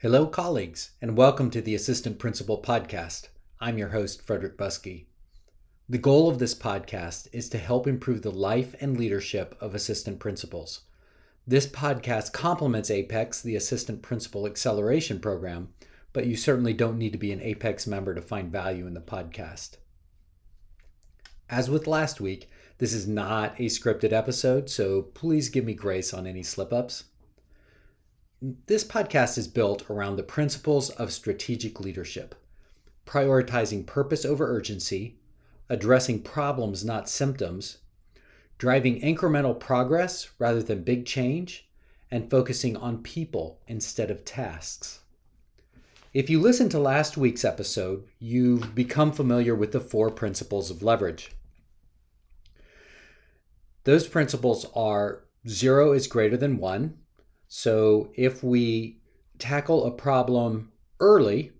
Hello, colleagues, and welcome to the Assistant Principal Podcast. I'm your host, Frederick Buskey. The goal of this podcast is to help improve the life and leadership of assistant principals. This podcast complements APEX, the Assistant Principal Acceleration Program, but you certainly don't need to be an APEX member to find value in the podcast. As with last week, this is not a scripted episode, so please give me grace on any slip ups. This podcast is built around the principles of strategic leadership, prioritizing purpose over urgency, addressing problems, not symptoms, driving incremental progress rather than big change, and focusing on people instead of tasks. If you listened to last week's episode, you've become familiar with the four principles of leverage. Those principles are zero is greater than one, so if we tackle a problem early,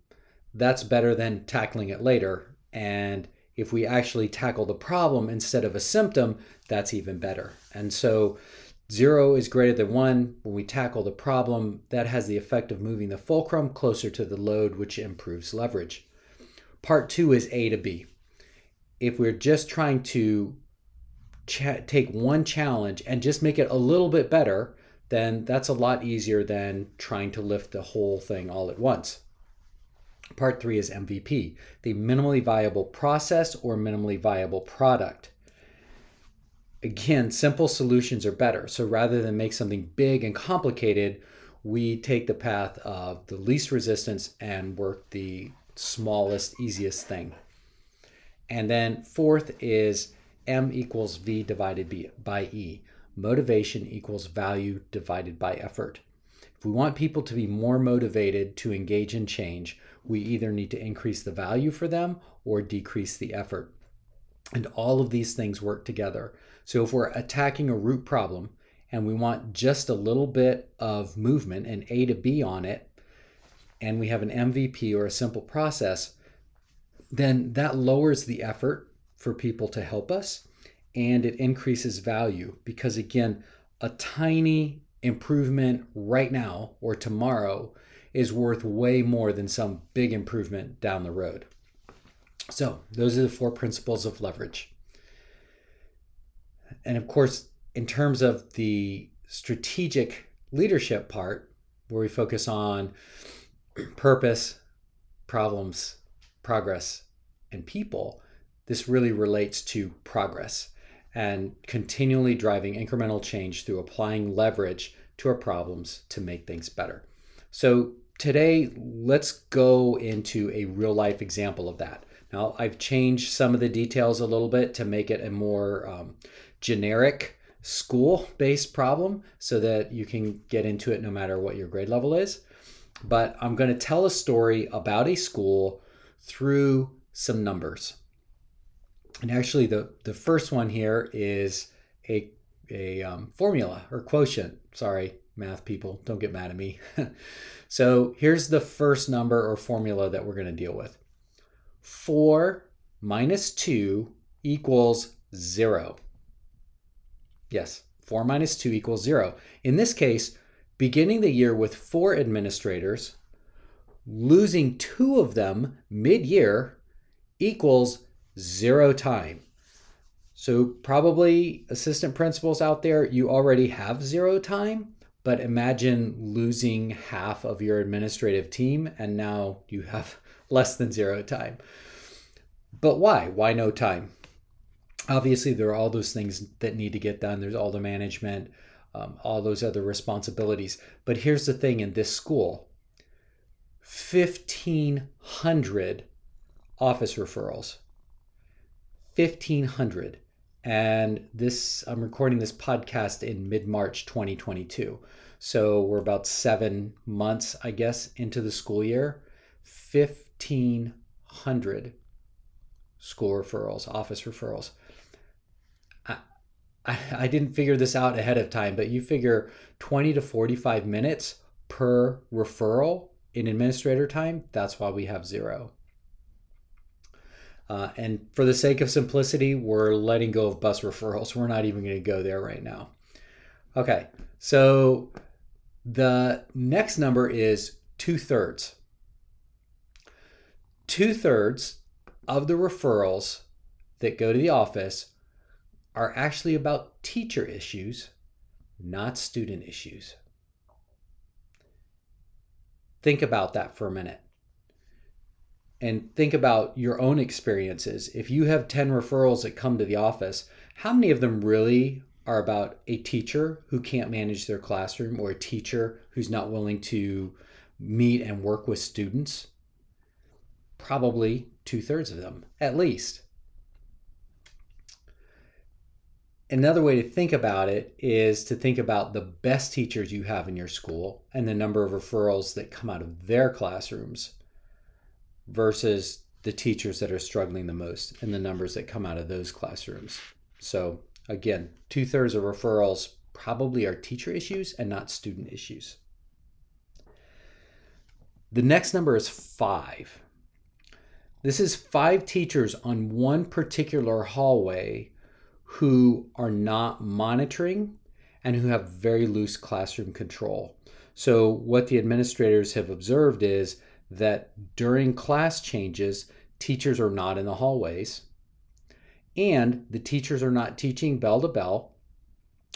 that's better than tackling it later. And if we actually tackle the problem instead of a symptom, that's even better. And so zero is greater than one. When we tackle the problem, that has the effect of moving the fulcrum closer to the load, which improves leverage. Part two is A to B. If we're just trying to take one challenge and just make it a little bit better, then that's a lot easier than trying to lift the whole thing all at once. Part three is MVP, the minimally viable process or minimally viable product. Again, simple solutions are better. So rather than make something big and complicated, we take the path of the least resistance and work the smallest, easiest thing. And then fourth is M equals V divided by E. Motivation equals value divided by effort. If we want people to be more motivated to engage in change, we either need to increase the value for them or decrease the effort. And all of these things work together. So if we're attacking a root problem and we want just a little bit of movement and A to B on it, and we have an MVP or a simple process, then that lowers the effort for people to help us and it increases value because, again, a tiny improvement right now or tomorrow is worth way more than some big improvement down the road. So, those are the four principles of leverage. And of course, in terms of the strategic leadership part, where we focus on purpose, problems, progress, and people, this really relates to progress and continually driving incremental change through applying leverage to our problems to make things better. So, today, let's go into a real life example of that. Now, I've changed some of the details a little bit to make it a more um, generic school based problem so that you can get into it no matter what your grade level is. But I'm going to tell a story about a school through some numbers and actually the the first one here is a a um, formula or quotient. Sorry, math people, don't get mad at me. so here's the first number or formula that we're going to deal with. 4 minus 2 equals 0. Yes, 4 minus 2 equals 0. In this case, beginning the year with four administrators, losing two of them mid year equals zero time. So, probably assistant principals out there, you already have zero time, but imagine losing half of your administrative team and now you have less than zero time. But why? Why no time? Obviously, there are all those things that need to get done. There's all the management, um, all those other responsibilities. But here's the thing in this school 1,500 office referrals 1500 and this i'm recording this podcast in mid-march 2022 so we're about seven months i guess into the school year. 1500 school referrals office referrals. I, I, I didn't figure this out ahead of time but you figure 20 to 45 minutes per referral in administrator time that's why we have zero uh, and for the sake of simplicity, we're letting go of bus referrals. We're not even going to go there right now. Okay, so the next number is two thirds. Two thirds of the referrals that go to the office are actually about teacher issues, not student issues. Think about that for a minute. And think about your own experiences. If you have 10 referrals that come to the office, how many of them really are about a teacher who can't manage their classroom or a teacher who's not willing to meet and work with students? Probably two thirds of them, at least. Another way to think about it is to think about the best teachers you have in your school and the number of referrals that come out of their classrooms versus the teachers that are struggling the most and the numbers that come out of those classrooms. So, again, two thirds of referrals probably are teacher issues and not student issues. The next number is five. This is five teachers on one particular hallway who are not monitoring and who have very loose classroom control. So, what the administrators have observed is that during class changes, teachers are not in the hallways and the teachers are not teaching bell to bell.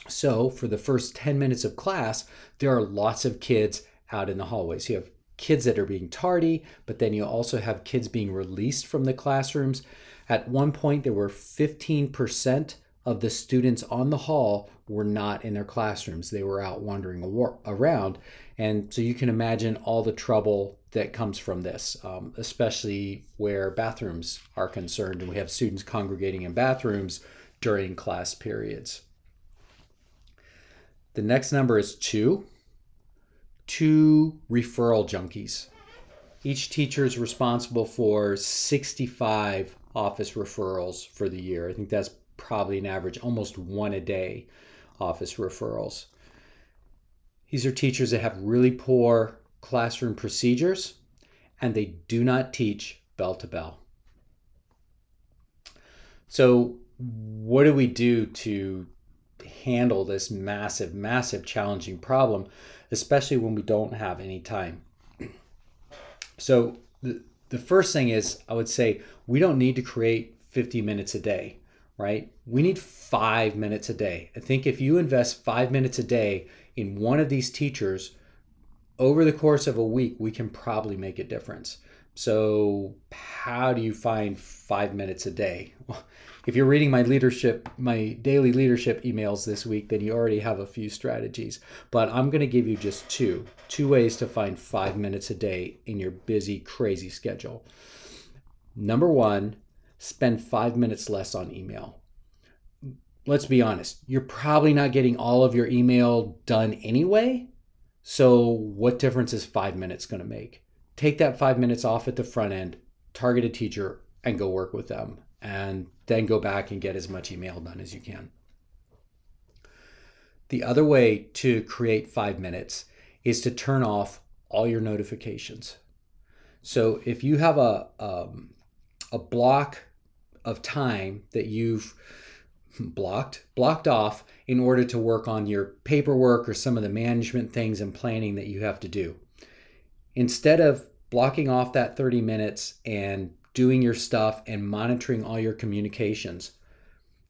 So, for the first 10 minutes of class, there are lots of kids out in the hallways. You have kids that are being tardy, but then you also have kids being released from the classrooms. At one point, there were 15% of the students on the hall were not in their classrooms. They were out wandering around. And so you can imagine all the trouble that comes from this, um, especially where bathrooms are concerned and we have students congregating in bathrooms during class periods. The next number is two. Two referral junkies. Each teacher is responsible for 65 office referrals for the year. I think that's probably an average almost one a day office referrals. These are teachers that have really poor classroom procedures and they do not teach bell to bell. So, what do we do to handle this massive, massive, challenging problem, especially when we don't have any time? So, the, the first thing is I would say we don't need to create 50 minutes a day, right? We need five minutes a day. I think if you invest five minutes a day in one of these teachers over the course of a week, we can probably make a difference. So, how do you find five minutes a day? Well, if you're reading my leadership, my daily leadership emails this week, then you already have a few strategies. But I'm going to give you just two two ways to find five minutes a day in your busy, crazy schedule. Number one, spend five minutes less on email. Let's be honest, you're probably not getting all of your email done anyway. So, what difference is five minutes going to make? Take that five minutes off at the front end, target a teacher, and go work with them, and then go back and get as much email done as you can. The other way to create five minutes is to turn off all your notifications. So, if you have a, um, a block of time that you've blocked blocked off in order to work on your paperwork or some of the management things and planning that you have to do instead of blocking off that 30 minutes and doing your stuff and monitoring all your communications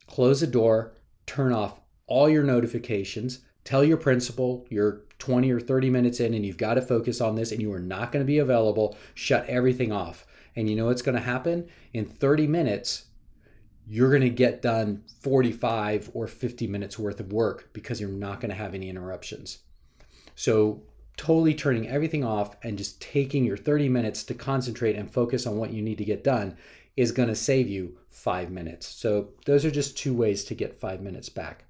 close the door turn off all your notifications tell your principal you're 20 or 30 minutes in and you've got to focus on this and you are not going to be available shut everything off and you know what's going to happen? In 30 minutes, you're going to get done 45 or 50 minutes worth of work because you're not going to have any interruptions. So, totally turning everything off and just taking your 30 minutes to concentrate and focus on what you need to get done is going to save you five minutes. So, those are just two ways to get five minutes back.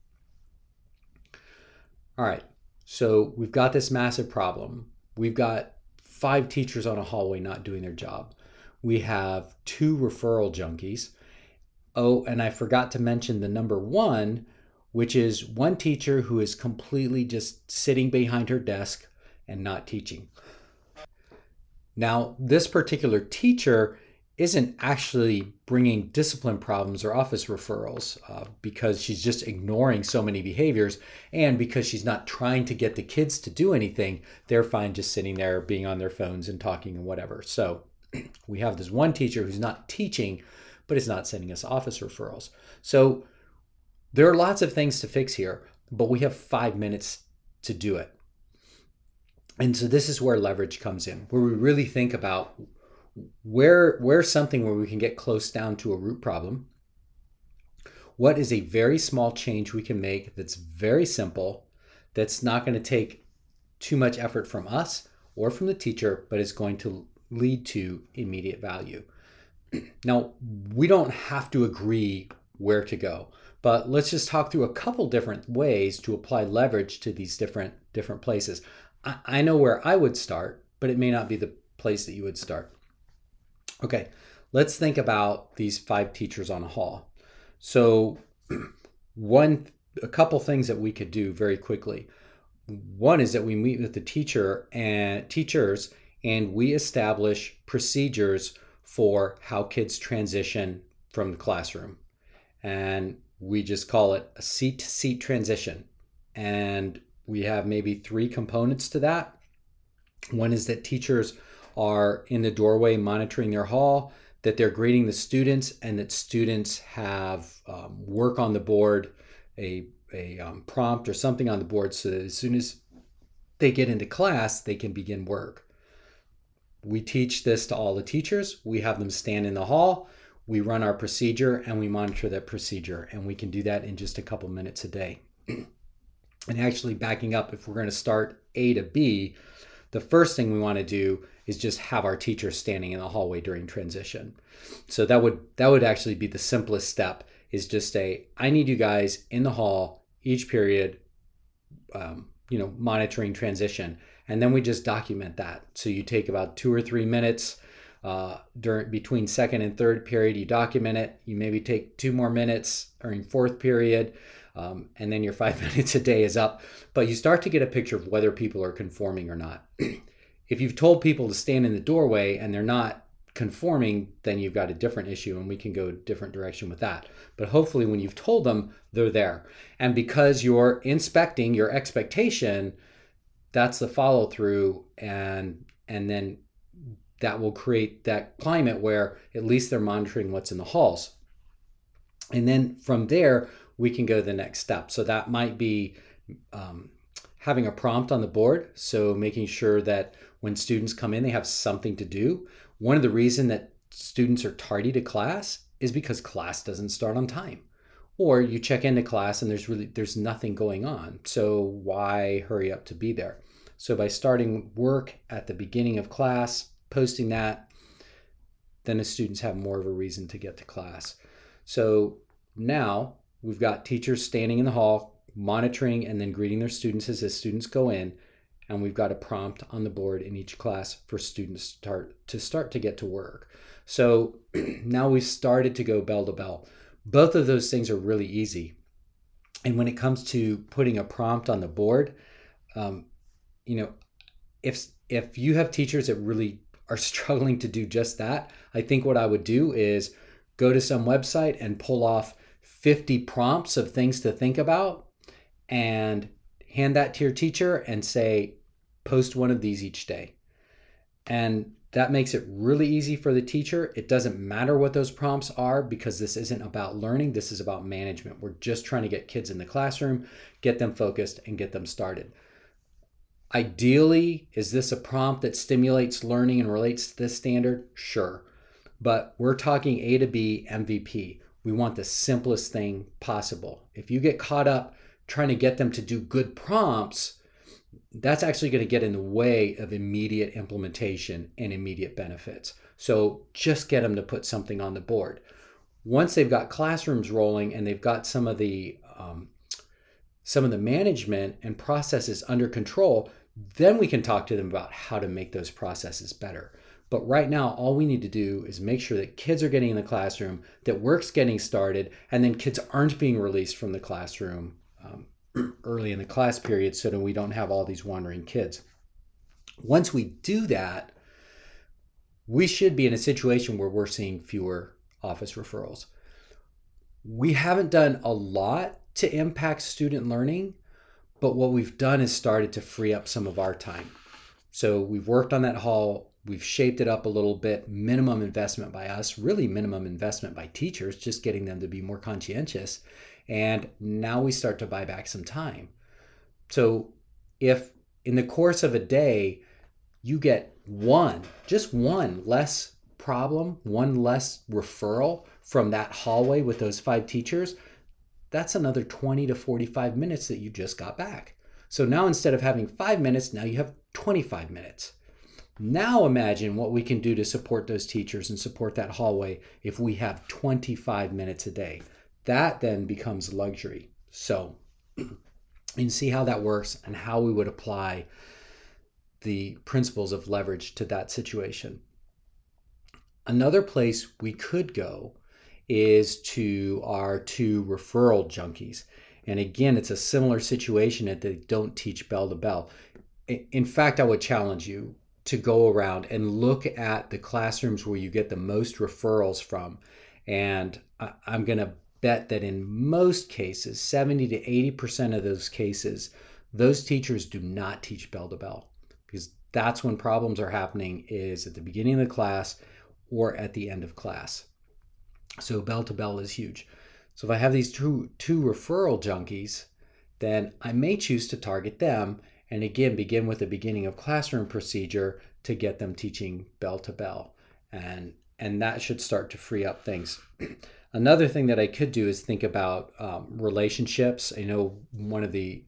All right, so we've got this massive problem. We've got five teachers on a hallway not doing their job we have two referral junkies. Oh, and I forgot to mention the number one, which is one teacher who is completely just sitting behind her desk and not teaching. Now, this particular teacher isn't actually bringing discipline problems or office referrals uh, because she's just ignoring so many behaviors and because she's not trying to get the kids to do anything they're fine just sitting there being on their phones and talking and whatever so we have this one teacher who's not teaching but it's not sending us office referrals. So there are lots of things to fix here but we have five minutes to do it. And so this is where leverage comes in where we really think about where where's something where we can get close down to a root problem. What is a very small change we can make that's very simple that's not going to take too much effort from us or from the teacher but is going to lead to immediate value now we don't have to agree where to go but let's just talk through a couple different ways to apply leverage to these different different places I, I know where i would start but it may not be the place that you would start Okay, let's think about these five teachers on a hall. So, one, a couple things that we could do very quickly. One is that we meet with the teacher and teachers, and we establish procedures for how kids transition from the classroom, and we just call it a seat to seat transition. And we have maybe three components to that. One is that teachers are in the doorway monitoring their hall, that they're greeting the students, and that students have um, work on the board, a, a um, prompt or something on the board, so that as soon as they get into class, they can begin work. We teach this to all the teachers. We have them stand in the hall. We run our procedure and we monitor that procedure. And we can do that in just a couple minutes a day. and actually, backing up, if we're going to start A to B, the first thing we want to do is just have our teachers standing in the hallway during transition. So that would that would actually be the simplest step is just say I need you guys in the hall each period, um, you know, monitoring transition, and then we just document that. So you take about two or three minutes uh, during between second and third period. You document it. You maybe take two more minutes during fourth period. Um, and then your five minutes a day is up. But you start to get a picture of whether people are conforming or not. if you've told people to stand in the doorway and they're not conforming, then you've got a different issue and we can go a different direction with that. But hopefully, when you've told them, they're there. And because you're inspecting your expectation, that's the follow through and and then that will create that climate where at least they're monitoring what's in the halls. And then from there, we can go to the next step. So that might be um, having a prompt on the board. So making sure that when students come in, they have something to do. One of the reason that students are tardy to class is because class doesn't start on time. Or you check into class and there's really there's nothing going on. So why hurry up to be there? So by starting work at the beginning of class, posting that, then the students have more of a reason to get to class. So now we've got teachers standing in the hall monitoring and then greeting their students as the students go in and we've got a prompt on the board in each class for students to start to start to get to work so now we've started to go bell to bell both of those things are really easy and when it comes to putting a prompt on the board um, you know if if you have teachers that really are struggling to do just that i think what i would do is go to some website and pull off 50 prompts of things to think about and hand that to your teacher and say, post one of these each day. And that makes it really easy for the teacher. It doesn't matter what those prompts are because this isn't about learning, this is about management. We're just trying to get kids in the classroom, get them focused, and get them started. Ideally, is this a prompt that stimulates learning and relates to this standard? Sure. But we're talking A to B MVP. We want the simplest thing possible. If you get caught up trying to get them to do good prompts, that's actually going to get in the way of immediate implementation and immediate benefits. So just get them to put something on the board. Once they've got classrooms rolling and they've got some of the um, some of the management and processes under control, then we can talk to them about how to make those processes better. But right now, all we need to do is make sure that kids are getting in the classroom, that work's getting started, and then kids aren't being released from the classroom um, early in the class period so that we don't have all these wandering kids. Once we do that, we should be in a situation where we're seeing fewer office referrals. We haven't done a lot to impact student learning, but what we've done is started to free up some of our time. So we've worked on that hall, we've shaped it up a little bit, minimum investment by us, really minimum investment by teachers, just getting them to be more conscientious. And now we start to buy back some time. So if in the course of a day, you get one, just one less problem, one less referral from that hallway with those five teachers, that's another 20 to 45 minutes that you just got back. So now instead of having five minutes, now you have 25 minutes. Now imagine what we can do to support those teachers and support that hallway if we have 25 minutes a day. That then becomes luxury. So you can see how that works and how we would apply the principles of leverage to that situation. Another place we could go is to our two referral junkies. And again, it's a similar situation that they don't teach bell to bell. In fact, I would challenge you to go around and look at the classrooms where you get the most referrals from. And I'm going to bet that in most cases, 70 to 80% of those cases, those teachers do not teach bell to bell because that's when problems are happening is at the beginning of the class or at the end of class. So bell to bell is huge. So if I have these two two referral junkies, then I may choose to target them and again begin with the beginning of classroom procedure to get them teaching bell to bell. And and that should start to free up things. Another thing that I could do is think about um, relationships. I know one of the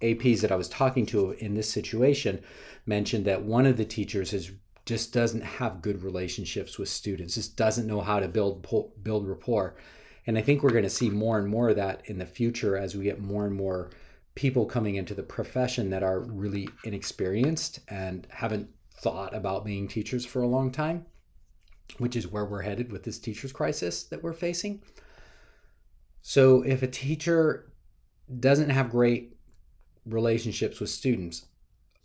APs that I was talking to in this situation mentioned that one of the teachers is just doesn't have good relationships with students, just doesn't know how to build build rapport. And I think we're going to see more and more of that in the future as we get more and more people coming into the profession that are really inexperienced and haven't thought about being teachers for a long time, which is where we're headed with this teachers crisis that we're facing. So if a teacher doesn't have great relationships with students,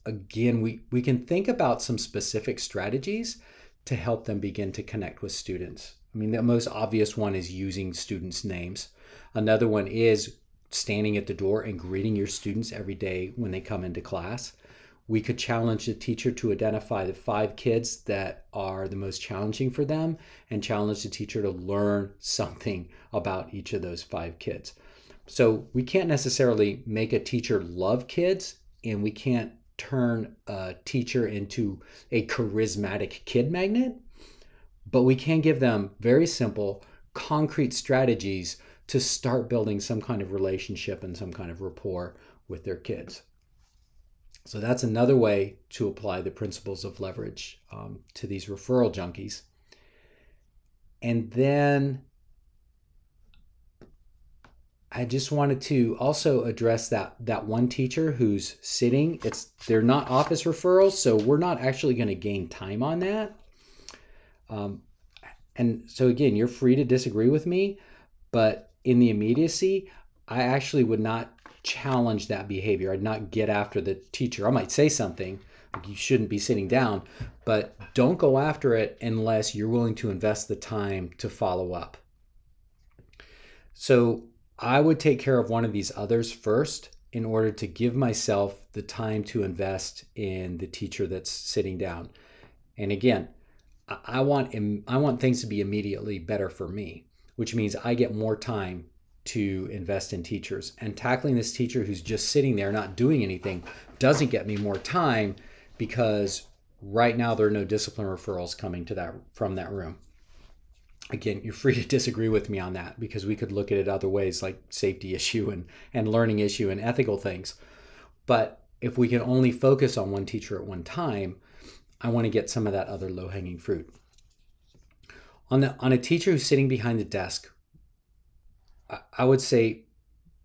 again, we, we can think about some specific strategies to help them begin to connect with students. I mean, the most obvious one is using students' names. Another one is standing at the door and greeting your students every day when they come into class. We could challenge the teacher to identify the five kids that are the most challenging for them and challenge the teacher to learn something about each of those five kids. So we can't necessarily make a teacher love kids, and we can't turn a teacher into a charismatic kid magnet, but we can give them very simple, concrete strategies to start building some kind of relationship and some kind of rapport with their kids. So that's another way to apply the principles of leverage um, to these referral junkies. And then I just wanted to also address that that one teacher who's sitting. It's they're not office referrals, so we're not actually going to gain time on that. Um, and so again, you're free to disagree with me, but in the immediacy, I actually would not challenge that behavior. I'd not get after the teacher. I might say something like you shouldn't be sitting down, but don't go after it unless you're willing to invest the time to follow up. So I would take care of one of these others first in order to give myself the time to invest in the teacher that's sitting down. And again, I want I want things to be immediately better for me, which means I get more time to invest in teachers. And tackling this teacher who's just sitting there not doing anything doesn't get me more time because right now there are no discipline referrals coming to that from that room again, you're free to disagree with me on that because we could look at it other ways like safety issue and, and learning issue and ethical things. But if we can only focus on one teacher at one time, I want to get some of that other low hanging fruit. On, the, on a teacher who's sitting behind the desk, I would say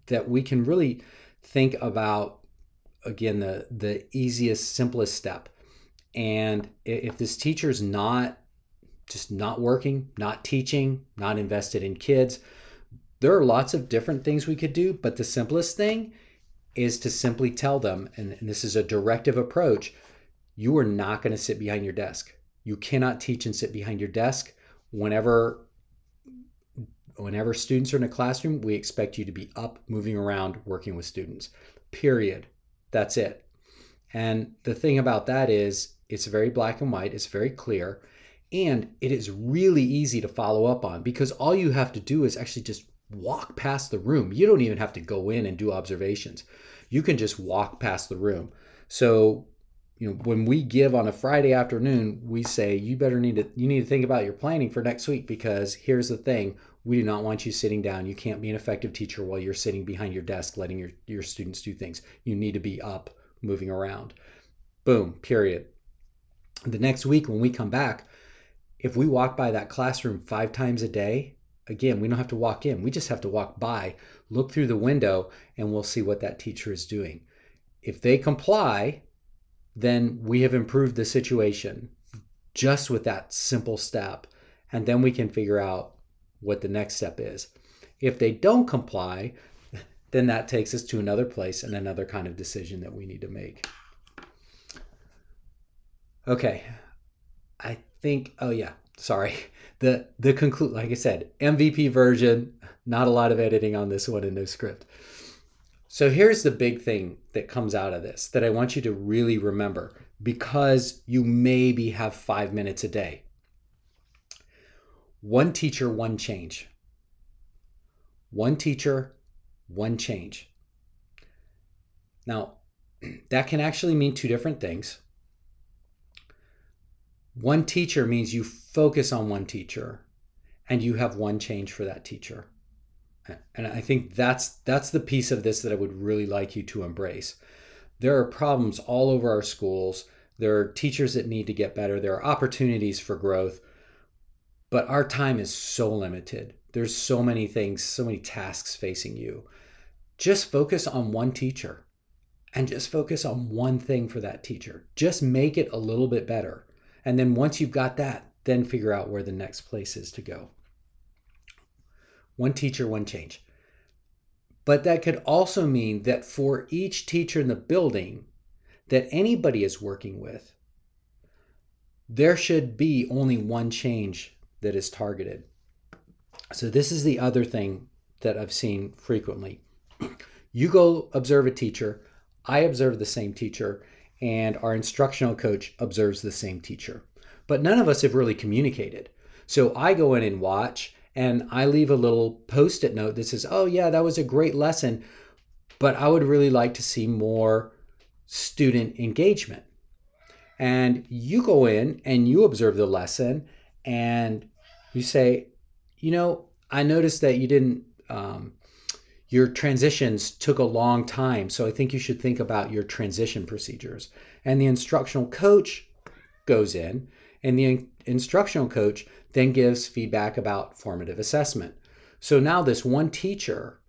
that we can really think about again the the easiest simplest step and if this teacher is not just not working, not teaching, not invested in kids. There are lots of different things we could do, but the simplest thing is to simply tell them, and, and this is a directive approach, you are not going to sit behind your desk. You cannot teach and sit behind your desk. Whenever whenever students are in a classroom, we expect you to be up, moving around, working with students. Period. That's it. And the thing about that is it's very black and white, it's very clear, and it is really easy to follow up on because all you have to do is actually just walk past the room. You don't even have to go in and do observations. You can just walk past the room. So, you know, when we give on a Friday afternoon, we say you better need to you need to think about your planning for next week because here's the thing, we do not want you sitting down. You can't be an effective teacher while you're sitting behind your desk letting your your students do things. You need to be up, moving around. Boom, period. The next week when we come back, if we walk by that classroom 5 times a day, again, we don't have to walk in. We just have to walk by, look through the window, and we'll see what that teacher is doing. If they comply, then we have improved the situation just with that simple step. And then we can figure out what the next step is. If they don't comply, then that takes us to another place and another kind of decision that we need to make. Okay. I think oh yeah, sorry. The the conclude like I said, MVP version, not a lot of editing on this one and no script. So here's the big thing that comes out of this that I want you to really remember because you maybe have 5 minutes a day. One teacher, one change. One teacher, one change. Now, that can actually mean two different things. One teacher means you focus on one teacher and you have one change for that teacher. And I think that's that's the piece of this that I would really like you to embrace. There are problems all over our schools. There are teachers that need to get better. There are opportunities for growth. But our time is so limited. There's so many things, so many tasks facing you. Just focus on one teacher and just focus on one thing for that teacher. Just make it a little bit better. And then once you've got that, then figure out where the next place is to go. One teacher, one change. But that could also mean that for each teacher in the building that anybody is working with, there should be only one change that is targeted. So, this is the other thing that I've seen frequently. You go observe a teacher, I observe the same teacher, and our instructional coach observes the same teacher. But none of us have really communicated. So I go in and watch, and I leave a little post it note that says, Oh, yeah, that was a great lesson, but I would really like to see more student engagement. And you go in and you observe the lesson, and you say, You know, I noticed that you didn't um, your transitions took a long time. So I think you should think about your transition procedures. And the instructional coach goes in, and the instructional coach then gives feedback about formative assessment. So now this one teacher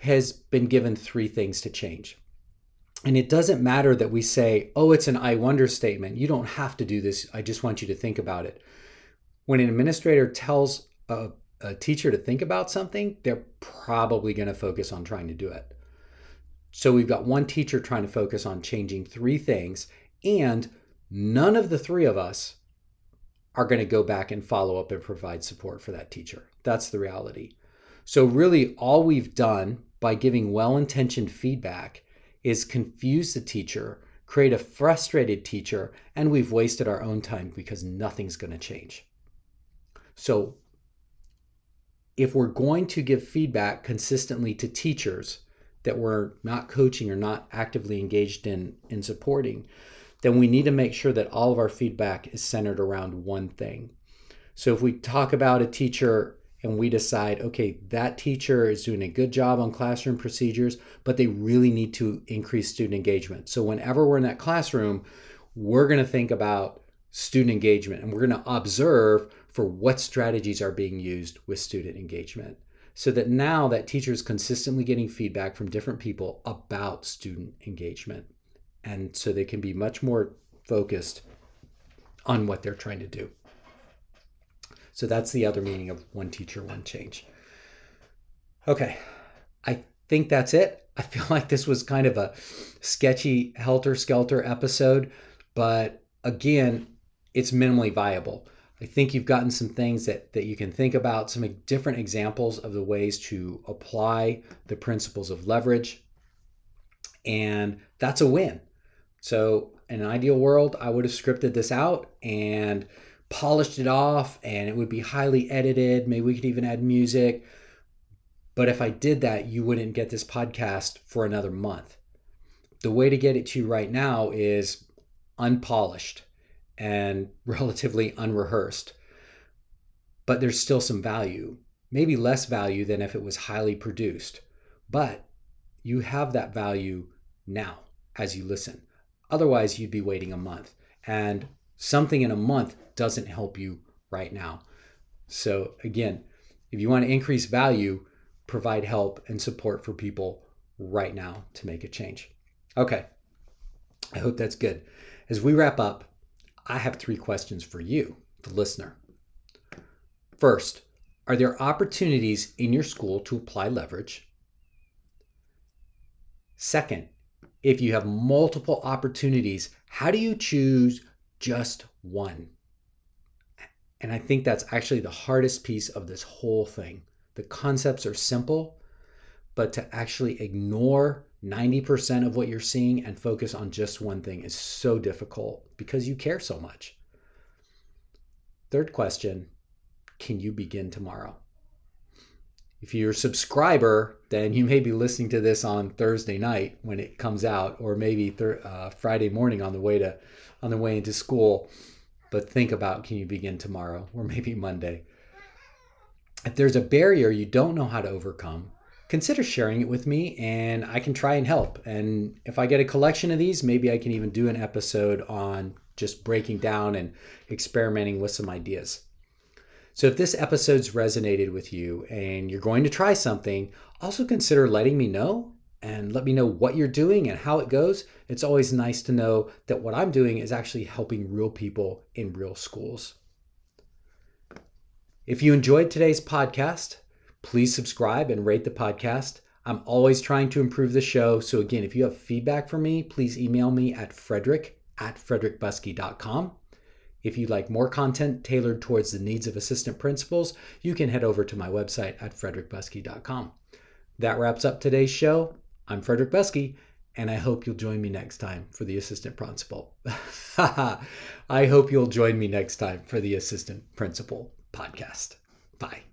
has been given three things to change. And it doesn't matter that we say, oh, it's an I wonder statement. You don't have to do this. I just want you to think about it. When an administrator tells a a teacher to think about something, they're probably going to focus on trying to do it. So we've got one teacher trying to focus on changing three things, and none of the three of us are going to go back and follow up and provide support for that teacher. That's the reality. So, really, all we've done by giving well intentioned feedback is confuse the teacher, create a frustrated teacher, and we've wasted our own time because nothing's going to change. So, if we're going to give feedback consistently to teachers that we're not coaching or not actively engaged in in supporting, then we need to make sure that all of our feedback is centered around one thing. So if we talk about a teacher and we decide, okay, that teacher is doing a good job on classroom procedures, but they really need to increase student engagement. So whenever we're in that classroom, we're going to think about student engagement and we're going to observe for what strategies are being used with student engagement so that now that teacher is consistently getting feedback from different people about student engagement and so they can be much more focused on what they're trying to do. So that's the other meaning of one teacher one change. Okay i think that's it. I feel like this was kind of a sketchy helter skelter episode but again it's minimally viable. I think you've gotten some things that, that you can think about, some different examples of the ways to apply the principles of leverage. And that's a win. So, in an ideal world, I would have scripted this out and polished it off, and it would be highly edited. Maybe we could even add music. But if I did that, you wouldn't get this podcast for another month. The way to get it to you right now is unpolished and relatively unrehearsed. But there's still some value, maybe less value than if it was highly produced. But you have that value now as you listen. Otherwise, you'd be waiting a month. And something in a month doesn't help you right now. So, again, if you want to increase value, provide help and support for people right now to make a change. Okay, I hope that's good. As we wrap up, I have three questions for you, the listener. First, are there opportunities in your school to apply leverage? Second, if you have multiple opportunities, how do you choose just one? And I think that's actually the hardest piece of this whole thing. The concepts are simple, but to actually ignore 90% of what you're seeing and focus on just one thing is so difficult because you care so much. Third question Can you begin tomorrow? If you're a subscriber, then you may be listening to this on Thursday night when it comes out, or maybe th- uh, Friday morning on the way to on the way into school. But think about can you begin tomorrow, or maybe Monday? If there's a barrier you don't know how to overcome, consider sharing it with me and I can try and help. And if I get a collection of these, maybe I can even do an episode on just breaking down and experimenting with some ideas. So if this episode's resonated with you and you're going to try something, also consider letting me know and let me know what you're doing and how it goes. It's always nice to know that what I'm doing is actually helping real people in real schools. If you enjoyed today's podcast, please subscribe and rate the podcast. I'm always trying to improve the show. So, again, if you have feedback for me, please email me at frederick at frederickbuskey.com. If you'd like more content tailored towards the needs of assistant principals, you can head over to my website at frederickbuskey.com. That wraps up today's show. I'm Frederick Buskey, and I hope you'll join me next time for the assistant principal. I hope you'll join me next time for the assistant principal podcast. Bye.